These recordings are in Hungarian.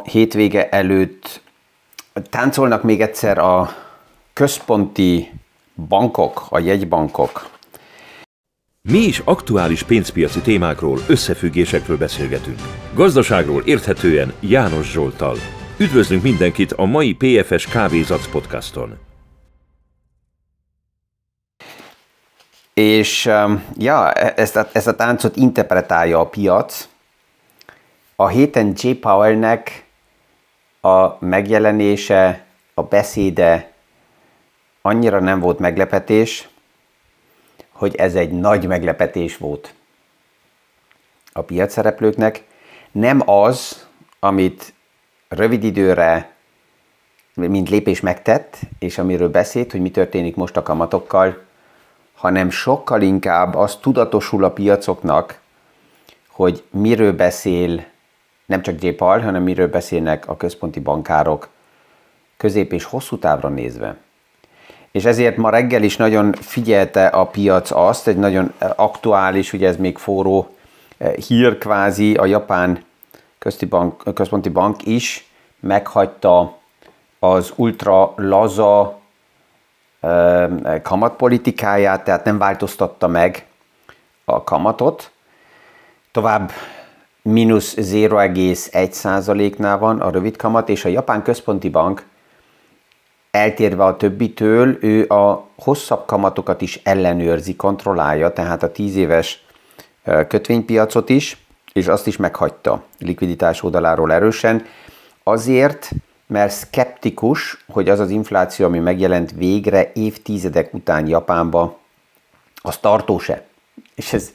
a hétvége előtt táncolnak még egyszer a központi bankok, a jegybankok. Mi is aktuális pénzpiaci témákról, összefüggésekről beszélgetünk. Gazdaságról érthetően János Zsoltal. Üdvözlünk mindenkit a mai PFS Kávézac podcaston. És um, ja, ezt a, ezt a táncot interpretálja a piac. A héten J. Powellnek a megjelenése, a beszéde annyira nem volt meglepetés, hogy ez egy nagy meglepetés volt a piac szereplőknek. Nem az, amit rövid időre, mint lépés megtett, és amiről beszélt, hogy mi történik most a kamatokkal, hanem sokkal inkább az tudatosul a piacoknak, hogy miről beszél nem csak. Paul, hanem miről beszélnek a központi bankárok közép és hosszú távra nézve. És ezért ma reggel is nagyon figyelte a piac azt, egy nagyon aktuális, ugye ez még forró eh, hír kvázi, a japán bank, központi bank is meghagyta az ultra laza kamatpolitikáját, tehát nem változtatta meg a kamatot. Tovább mínusz 0,1%-nál van a rövid kamat, és a Japán Központi Bank eltérve a többitől, ő a hosszabb kamatokat is ellenőrzi, kontrollálja, tehát a 10 éves kötvénypiacot is, és azt is meghagyta likviditás oldaláról erősen, azért, mert skeptikus, hogy az az infláció, ami megjelent végre évtizedek után Japánba, az tartós-e. És ez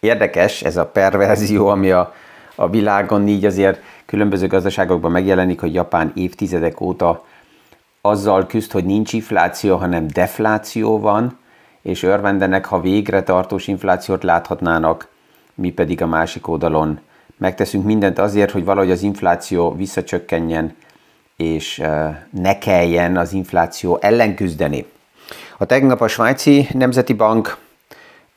érdekes, ez a perverzió, ami a, a világon így azért különböző gazdaságokban megjelenik, hogy Japán évtizedek óta azzal küzd, hogy nincs infláció, hanem defláció van, és örvendenek, ha végre tartós inflációt láthatnának, mi pedig a másik oldalon megteszünk mindent azért, hogy valahogy az infláció visszacsökkenjen, és ne kelljen az infláció ellen küzdeni. A tegnap a svájci nemzeti bank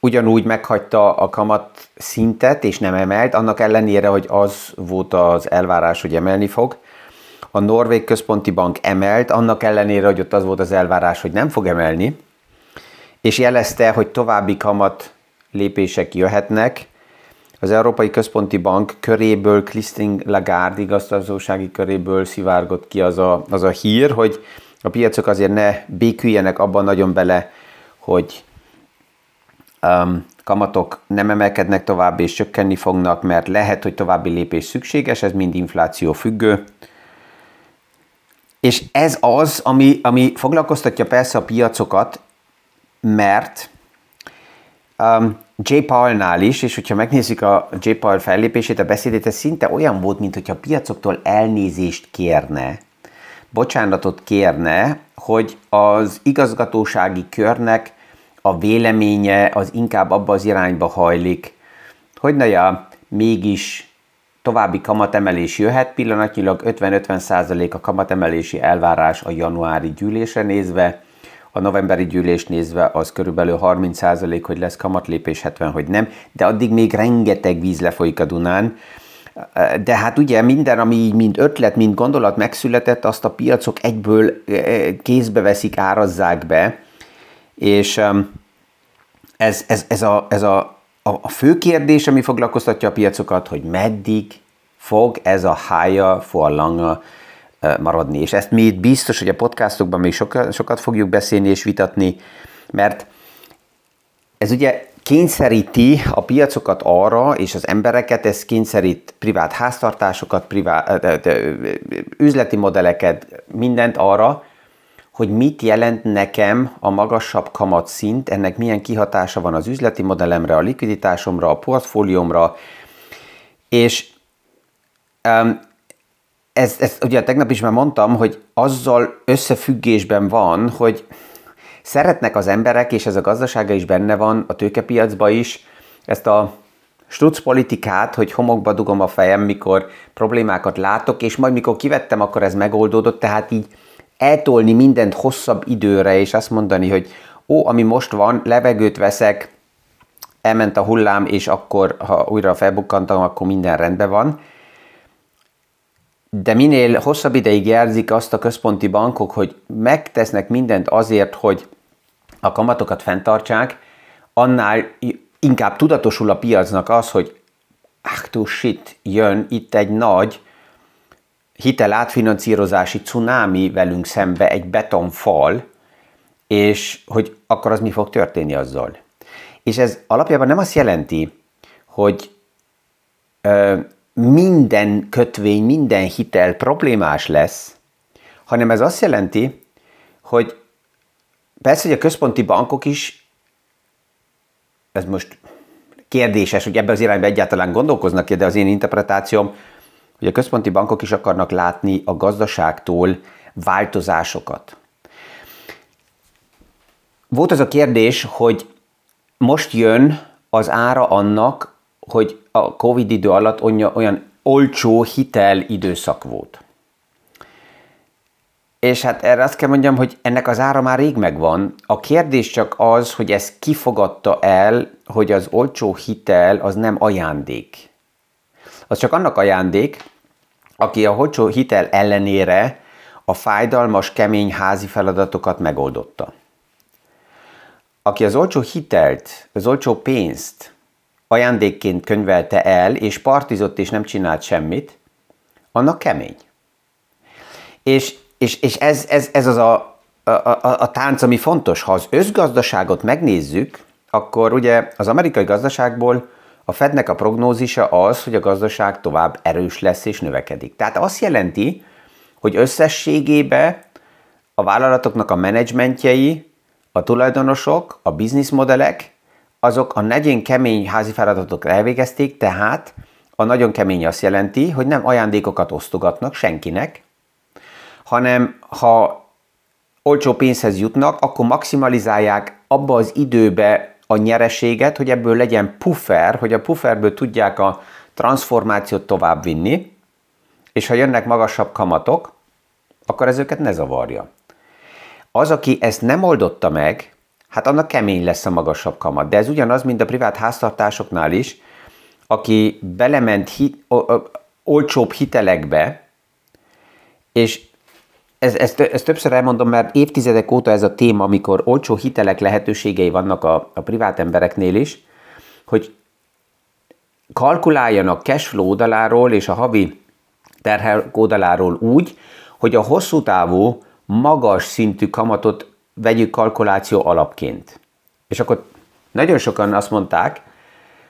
ugyanúgy meghagyta a kamat szintet, és nem emelt, annak ellenére, hogy az volt az elvárás, hogy emelni fog. A Norvég Központi Bank emelt, annak ellenére, hogy ott az volt az elvárás, hogy nem fog emelni, és jelezte, hogy további kamat lépések jöhetnek, az Európai Központi Bank köréből, Christine Lagarde igazgatósági köréből szivárgott ki az a, az a hír, hogy a piacok azért ne béküljenek abban nagyon bele, hogy um, kamatok nem emelkednek tovább és csökkenni fognak, mert lehet, hogy további lépés szükséges, ez mind infláció függő. És ez az, ami, ami foglalkoztatja persze a piacokat, mert um, J. Paulnál is, és hogyha megnézzük a J. Paul fellépését, a beszédét, ez szinte olyan volt, mint hogyha a piacoktól elnézést kérne, bocsánatot kérne, hogy az igazgatósági körnek a véleménye az inkább abba az irányba hajlik, hogy na ja, mégis további kamatemelés jöhet, pillanatnyilag 50-50% a kamatemelési elvárás a januári gyűlésre nézve, a novemberi gyűlés nézve az körülbelül 30% hogy lesz kamatlépés, 70 hogy nem, de addig még rengeteg víz lefolyik a Dunán, de hát ugye minden, ami így mind ötlet, mind gondolat megszületett, azt a piacok egyből e, e, kézbe veszik, árazzák be, és ez, ez, ez, a, ez a, a fő kérdés, ami foglalkoztatja a piacokat, hogy meddig fog ez a hája for lange maradni. És ezt mi itt biztos, hogy a podcastokban még sokat, sokat fogjuk beszélni és vitatni, mert ez ugye kényszeríti a piacokat arra, és az embereket, ez kényszerít privát háztartásokat, privát, üzleti modelleket, mindent arra, hogy mit jelent nekem a magasabb kamatszint, ennek milyen kihatása van az üzleti modellemre, a likviditásomra, a portfóliómra, és um, ez, ez ugye tegnap is már mondtam, hogy azzal összefüggésben van, hogy szeretnek az emberek, és ez a gazdasága is benne van, a tőkepiacban is, ezt a struc politikát, hogy homokba dugom a fejem, mikor problémákat látok, és majd mikor kivettem, akkor ez megoldódott, tehát így eltolni mindent hosszabb időre, és azt mondani, hogy ó, ami most van, levegőt veszek, elment a hullám, és akkor, ha újra felbukkantam, akkor minden rendben van. De minél hosszabb ideig jelzik azt a központi bankok, hogy megtesznek mindent azért, hogy a kamatokat fenntartsák, annál inkább tudatosul a piacnak az, hogy ah, shit, jön itt egy nagy hitel átfinanszírozási cunámi velünk szembe, egy betonfal, és hogy akkor az mi fog történni azzal. És ez alapjában nem azt jelenti, hogy ö, minden kötvény, minden hitel problémás lesz, hanem ez azt jelenti, hogy persze, hogy a központi bankok is, ez most kérdéses, hogy ebbe az irányba egyáltalán gondolkoznak de az én interpretációm, hogy a központi bankok is akarnak látni a gazdaságtól változásokat. Volt az a kérdés, hogy most jön az ára annak, hogy a Covid idő alatt olyan olcsó hitel időszak volt. És hát erre azt kell mondjam, hogy ennek az ára már rég megvan. A kérdés csak az, hogy ez kifogadta el, hogy az olcsó hitel az nem ajándék. Az csak annak ajándék, aki a olcsó hitel ellenére a fájdalmas, kemény házi feladatokat megoldotta. Aki az olcsó hitelt, az olcsó pénzt ajándékként könyvelte el, és partizott és nem csinált semmit, annak kemény. És, és, és ez, ez, ez az a, a, a, a tánc, ami fontos. Ha az összgazdaságot megnézzük, akkor ugye az amerikai gazdaságból a Fednek a prognózisa az, hogy a gazdaság tovább erős lesz és növekedik. Tehát azt jelenti, hogy összességében a vállalatoknak a menedzsmentjei, a tulajdonosok, a bizniszmodellek, azok a nagyon kemény házi feladatok elvégezték, tehát a nagyon kemény azt jelenti, hogy nem ajándékokat osztogatnak senkinek, hanem ha olcsó pénzhez jutnak, akkor maximalizálják abba az időbe a nyereséget, hogy ebből legyen puffer, hogy a pufferből tudják a transformációt továbbvinni, és ha jönnek magasabb kamatok, akkor ez őket ne zavarja. Az, aki ezt nem oldotta meg, hát annak kemény lesz a magasabb kamat. De ez ugyanaz, mint a privát háztartásoknál is, aki belement hit, o, o, olcsóbb hitelekbe, és ez, ezt, ezt többször elmondom, mert évtizedek óta ez a téma, amikor olcsó hitelek lehetőségei vannak a, a privát embereknél is, hogy kalkuláljanak cashflow oldaláról és a havi terhel oldaláról úgy, hogy a hosszú távú, magas szintű kamatot vegyük kalkuláció alapként. És akkor nagyon sokan azt mondták,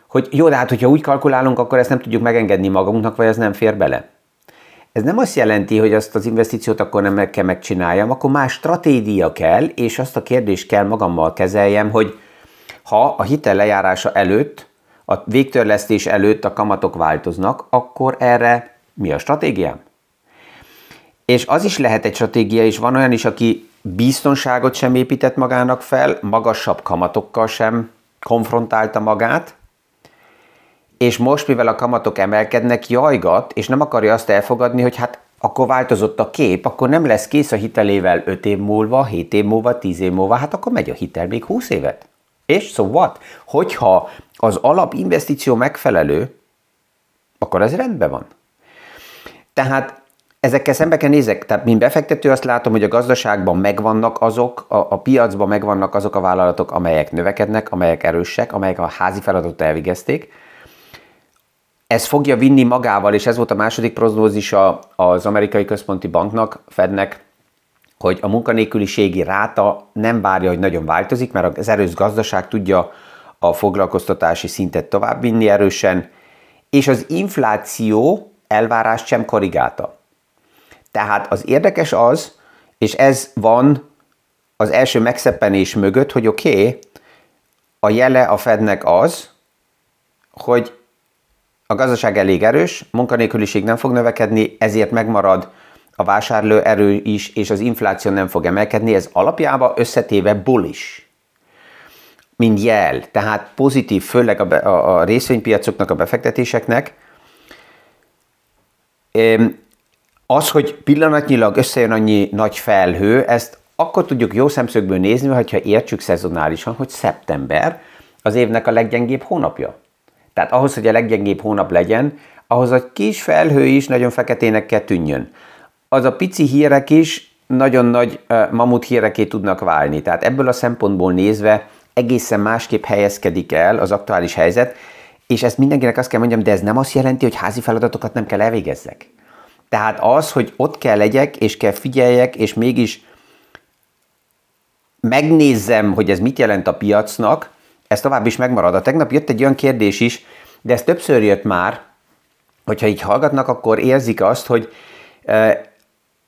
hogy jó, de hát hogyha úgy kalkulálunk, akkor ezt nem tudjuk megengedni magunknak, vagy ez nem fér bele. Ez nem azt jelenti, hogy azt az investíciót akkor nem meg kell megcsináljam, akkor más stratégia kell, és azt a kérdést kell magammal kezeljem, hogy ha a hitel lejárása előtt, a végtörlesztés előtt a kamatok változnak, akkor erre mi a stratégiám? És az is lehet egy stratégia, és van olyan is, aki biztonságot sem épített magának fel, magasabb kamatokkal sem konfrontálta magát, és most, mivel a kamatok emelkednek, jajgat, és nem akarja azt elfogadni, hogy hát akkor változott a kép, akkor nem lesz kész a hitelével 5 év múlva, 7 év múlva, 10 év múlva, hát akkor megy a hitel még 20 évet. És so what? Hogyha az alapinvestíció megfelelő, akkor ez rendben van. Tehát ezekkel szembe kell nézek. Tehát, mint befektető azt látom, hogy a gazdaságban megvannak azok, a, a piacban megvannak azok a vállalatok, amelyek növekednek, amelyek erősek, amelyek a házi feladatot elvégezték, ez fogja vinni magával, és ez volt a második prognózisa az amerikai központi banknak, Fednek, hogy a munkanélküliségi ráta nem várja, hogy nagyon változik, mert az erős gazdaság tudja a foglalkoztatási szintet továbbvinni erősen, és az infláció elvárást sem korrigálta. Tehát az érdekes az, és ez van az első megszeppenés mögött, hogy oké, okay, a jele a Fednek az, hogy a gazdaság elég erős, munkanélküliség nem fog növekedni, ezért megmarad a vásárló erő is, és az infláció nem fog emelkedni, ez alapjában összetéve bullish mint jel, tehát pozitív, főleg a, be, a, a részvénypiacoknak, a befektetéseknek. Az, hogy pillanatnyilag összejön annyi nagy felhő, ezt akkor tudjuk jó szemszögből nézni, hogyha értsük szezonálisan, hogy szeptember az évnek a leggyengébb hónapja. Tehát ahhoz, hogy a leggyengébb hónap legyen, ahhoz a kis felhő is nagyon feketének kell tűnjön. Az a pici hírek is nagyon nagy mamut híreké tudnak válni. Tehát ebből a szempontból nézve egészen másképp helyezkedik el az aktuális helyzet, és ezt mindenkinek azt kell mondjam, de ez nem azt jelenti, hogy házi feladatokat nem kell elvégezzek. Tehát az, hogy ott kell legyek, és kell figyeljek, és mégis megnézzem, hogy ez mit jelent a piacnak, ez tovább is megmarad. A tegnap jött egy olyan kérdés is, de ez többször jött már, hogyha így hallgatnak, akkor érzik azt, hogy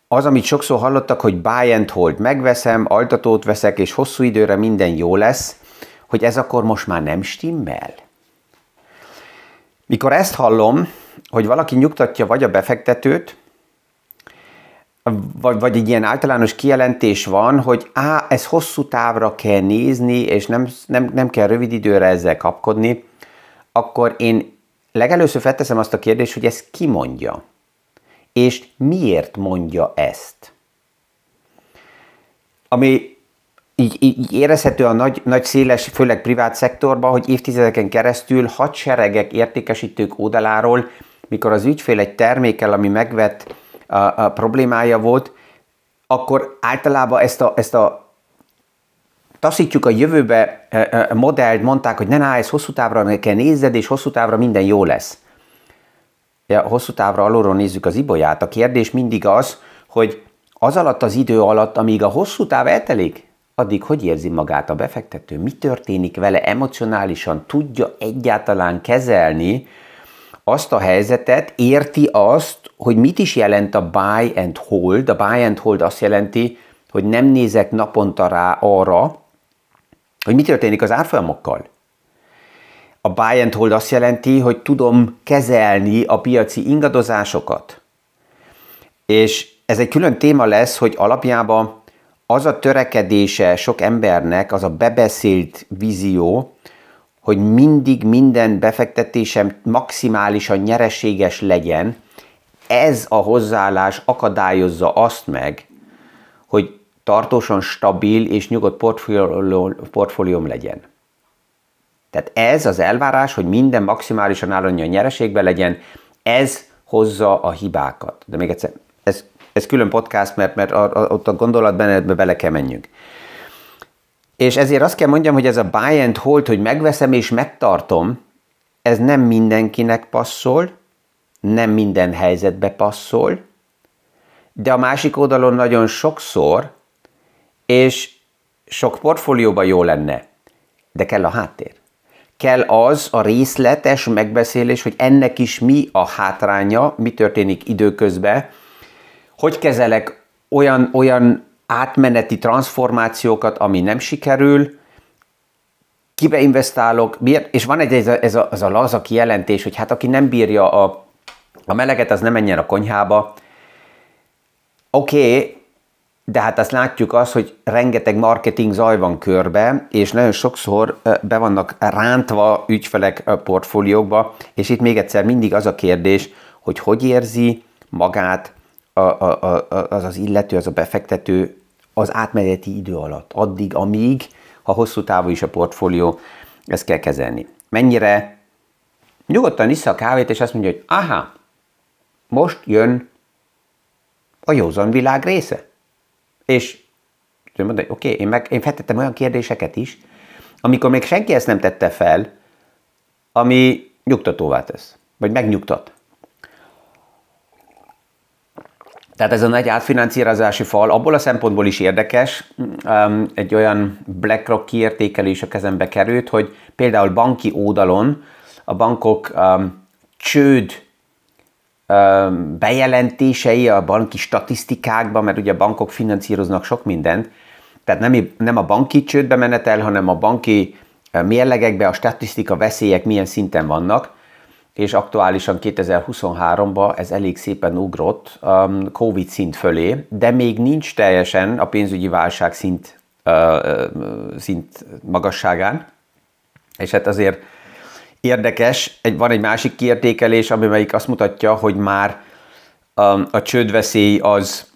az, amit sokszor hallottak, hogy buy and hold, megveszem, altatót veszek, és hosszú időre minden jó lesz, hogy ez akkor most már nem stimmel. Mikor ezt hallom, hogy valaki nyugtatja vagy a befektetőt, vagy, vagy egy ilyen általános kijelentés van, hogy á, ez hosszú távra kell nézni, és nem, nem, nem kell rövid időre ezzel kapkodni, akkor én legelőször felteszem azt a kérdést, hogy ezt ki mondja, és miért mondja ezt. Ami így, így érezhető a nagy, nagy széles, főleg privát szektorban, hogy évtizedeken keresztül hadseregek értékesítők oldaláról, mikor az ügyfél egy termékkel, ami megvett a, a problémája volt, akkor általában ezt a, ezt a taszítjuk a jövőbe e, e, modellt, mondták, hogy ne, ne, ez hosszú távra kell nézed, és hosszú távra minden jó lesz. Ja, hosszú távra alulról nézzük az ibolyát. A kérdés mindig az, hogy az alatt az idő alatt, amíg a hosszú táv eltelik, addig hogy érzi magát a befektető? Mi történik vele emocionálisan? Tudja egyáltalán kezelni azt a helyzetet, érti azt, hogy mit is jelent a buy and hold. A buy and hold azt jelenti, hogy nem nézek naponta rá arra, hogy mi történik az árfolyamokkal. A buy and hold azt jelenti, hogy tudom kezelni a piaci ingadozásokat. És ez egy külön téma lesz, hogy alapjában az a törekedése sok embernek, az a bebeszélt vízió, hogy mindig minden befektetésem maximálisan nyereséges legyen, ez a hozzáállás akadályozza azt meg, hogy tartósan stabil és nyugodt portfólióm legyen. Tehát ez az elvárás, hogy minden maximálisan állani a nyereségbe legyen, ez hozza a hibákat. De még egyszer, ez, ez külön podcast, mert, mert a, a, ott a gondolatmenetbe bele kell menjünk. És ezért azt kell mondjam, hogy ez a buy and hold, hogy megveszem és megtartom, ez nem mindenkinek passzol, nem minden helyzetbe passzol, de a másik oldalon nagyon sokszor, és sok portfólióban jó lenne, de kell a háttér. Kell az a részletes megbeszélés, hogy ennek is mi a hátránya, mi történik időközben, hogy kezelek olyan, olyan átmeneti transformációkat, ami nem sikerül, kibe investálok, miért? és van egy ez a, ez a, ez a laza kijelentés, hogy hát aki nem bírja a a meleget az nem menjen a konyhába. Oké, okay, de hát azt látjuk az, hogy rengeteg marketing zaj van körbe, és nagyon sokszor be vannak rántva ügyfelek portfóliókba, és itt még egyszer mindig az a kérdés, hogy hogy érzi magát a, a, a, az az illető, az a befektető az átmeneti idő alatt, addig, amíg, ha hosszú távú is a portfólió, ezt kell kezelni. Mennyire nyugodtan issza a kávét, és azt mondja, hogy aha, most jön a józan világ része. És mondani, oké, okay, én, meg, én feltettem olyan kérdéseket is, amikor még senki ezt nem tette fel, ami nyugtatóvá tesz, vagy megnyugtat. Tehát ez a nagy átfinanszírozási fal abból a szempontból is érdekes, um, egy olyan BlackRock kiértékelés a kezembe került, hogy például banki oldalon a bankok um, csőd bejelentései a banki statisztikákban, mert ugye a bankok finanszíroznak sok mindent, tehát nem, nem a banki csődbe menetel, hanem a banki mérlegekbe a statisztika veszélyek milyen szinten vannak, és aktuálisan 2023-ban ez elég szépen ugrott um, Covid szint fölé, de még nincs teljesen a pénzügyi válság szint, uh, szint magasságán, és hát azért Érdekes, egy, van egy másik kiértékelés, amelyik azt mutatja, hogy már um, a csődveszély az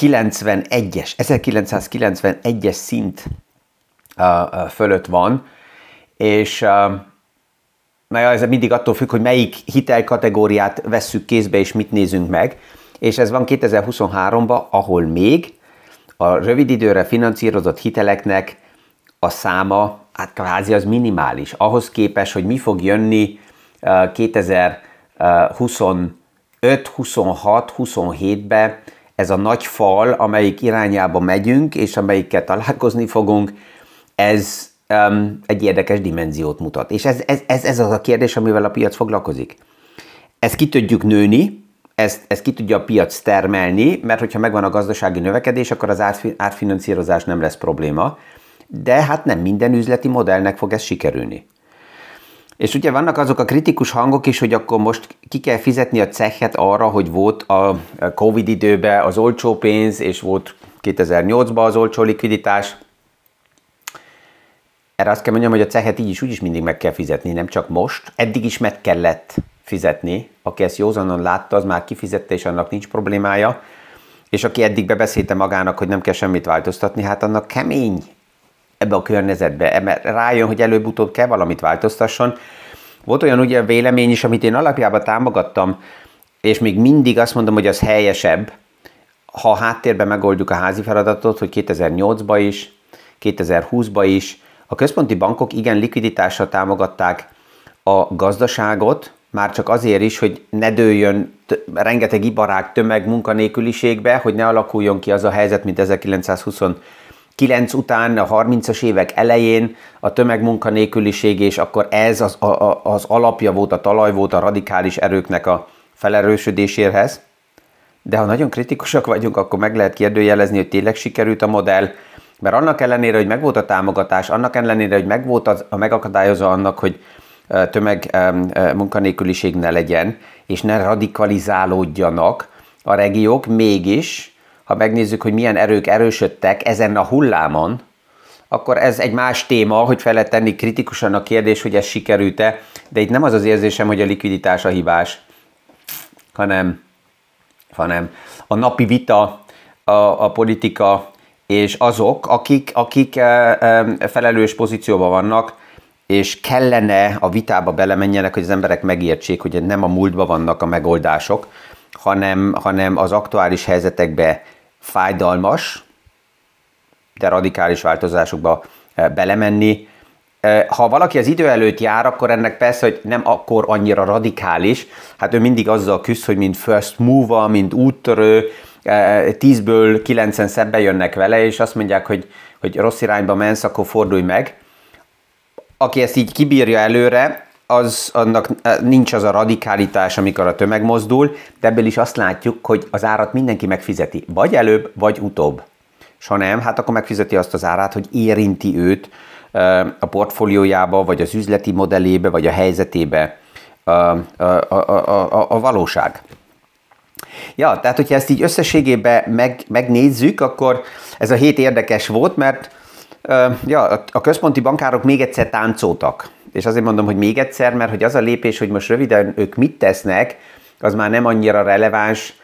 91-es, 1991-es szint uh, uh, fölött van, és uh, ez mindig attól függ, hogy melyik hitelkategóriát vesszük kézbe, és mit nézünk meg. És ez van 2023-ban, ahol még a rövid időre finanszírozott hiteleknek a száma, hát kvázi az minimális. Ahhoz képest, hogy mi fog jönni 2025, 26, 27-be, ez a nagy fal, amelyik irányába megyünk, és amelyikkel találkozni fogunk, ez um, egy érdekes dimenziót mutat. És ez, ez, ez, ez az a kérdés, amivel a piac foglalkozik. Ezt ki tudjuk nőni, ezt, ezt ki tudja a piac termelni, mert hogyha megvan a gazdasági növekedés, akkor az átfinanszírozás nem lesz probléma, de hát nem minden üzleti modellnek fog ez sikerülni. És ugye vannak azok a kritikus hangok is, hogy akkor most ki kell fizetni a cechet arra, hogy volt a Covid időben az olcsó pénz, és volt 2008-ban az olcsó likviditás. Erre azt kell mondjam, hogy a cehet így is úgy is mindig meg kell fizetni, nem csak most. Eddig is meg kellett fizetni. Aki ezt józanon látta, az már kifizette, és annak nincs problémája. És aki eddig bebeszélte magának, hogy nem kell semmit változtatni, hát annak kemény ebbe a környezetbe, mert rájön, hogy előbb-utóbb kell valamit változtasson. Volt olyan ugye vélemény is, amit én alapjában támogattam, és még mindig azt mondom, hogy az helyesebb, ha a háttérben megoldjuk a házi feladatot, hogy 2008-ba is, 2020-ba is, a központi bankok igen likviditásra támogatták a gazdaságot, már csak azért is, hogy ne dőljön rengeteg ibarák tömeg munkanélküliségbe, hogy ne alakuljon ki az a helyzet, mint 1929 után, a 30-as évek elején a tömegmunkanélküliség, és akkor ez az, a, az alapja volt, a talaj volt a radikális erőknek a felerősödéséhez. De ha nagyon kritikusak vagyunk, akkor meg lehet kérdőjelezni, hogy tényleg sikerült a modell, mert annak ellenére, hogy megvolt a támogatás, annak ellenére, hogy megvolt a megakadályozó annak, hogy tömeg munkanélküliség ne legyen, és ne radikalizálódjanak a regiók, mégis, ha megnézzük, hogy milyen erők erősödtek ezen a hullámon, akkor ez egy más téma, hogy fel lehet tenni kritikusan a kérdés, hogy ez sikerült-e, de itt nem az az érzésem, hogy a likviditás a hibás, hanem, hanem a napi vita, a, a politika és azok, akik, akik felelős pozícióban vannak, és kellene a vitába belemenjenek, hogy az emberek megértsék, hogy nem a múltban vannak a megoldások, hanem, hanem az aktuális helyzetekbe fájdalmas, de radikális változásokba e, belemenni. E, ha valaki az idő előtt jár, akkor ennek persze, hogy nem akkor annyira radikális, hát ő mindig azzal küzd, hogy mint first mover, mint úttörő, e, tízből kilencen szebbe jönnek vele, és azt mondják, hogy, hogy rossz irányba mensz, akkor fordulj meg aki ezt így kibírja előre, az, annak eh, nincs az a radikálitás, amikor a tömeg mozdul, de ebből is azt látjuk, hogy az árat mindenki megfizeti, vagy előbb, vagy utóbb. És ha nem, hát akkor megfizeti azt az árát, hogy érinti őt eh, a portfóliójába, vagy az üzleti modellébe, vagy a helyzetébe a, a, a, a, a valóság. Ja, tehát hogyha ezt így összességében meg, megnézzük, akkor ez a hét érdekes volt, mert Ja, a központi bankárok még egyszer táncoltak. És azért mondom, hogy még egyszer, mert hogy az a lépés, hogy most röviden ők mit tesznek, az már nem annyira releváns,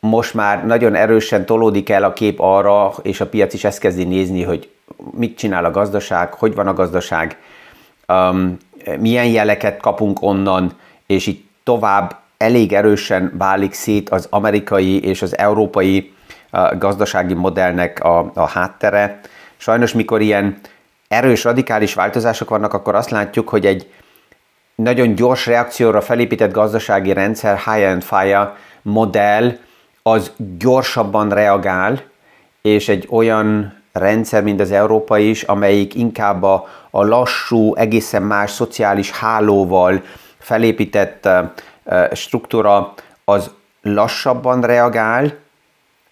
most már nagyon erősen tolódik el a kép arra, és a piac is ezt kezdi nézni, hogy mit csinál a gazdaság, hogy van a gazdaság, um, milyen jeleket kapunk onnan, és így tovább elég erősen válik szét az amerikai és az európai uh, gazdasági modellnek a, a háttere. Sajnos, mikor ilyen erős, radikális változások vannak, akkor azt látjuk, hogy egy nagyon gyors reakcióra felépített gazdasági rendszer, high and fire modell, az gyorsabban reagál, és egy olyan rendszer, mint az európai is, amelyik inkább a, a lassú, egészen más szociális hálóval felépített struktúra, az lassabban reagál.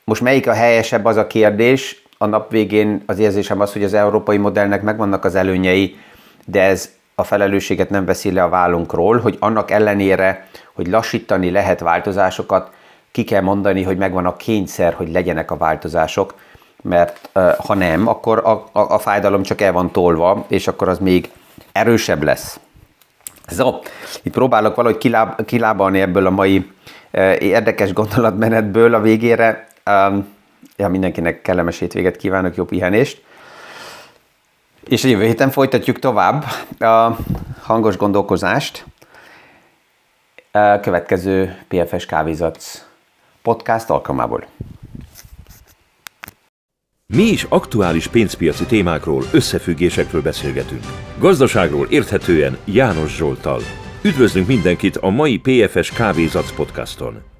Most melyik a helyesebb az a kérdés, a nap végén az érzésem az, hogy az európai modellnek megvannak az előnyei, de ez a felelősséget nem veszi le a vállunkról, hogy annak ellenére, hogy lassítani lehet változásokat, ki kell mondani, hogy megvan a kényszer, hogy legyenek a változások, mert ha nem, akkor a, a, a fájdalom csak el van tolva, és akkor az még erősebb lesz. So, itt próbálok valahogy kiláb, kilábalni ebből a mai érdekes gondolatmenetből a végére. Um, ja, mindenkinek kellemes hétvéget kívánok, jó pihenést. És a jövő héten folytatjuk tovább a hangos gondolkozást. következő PFS Kávézac podcast alkalmából. Mi is aktuális pénzpiaci témákról, összefüggésekről beszélgetünk. Gazdaságról érthetően János Zsoltal. Üdvözlünk mindenkit a mai PFS Kávézac podcaston!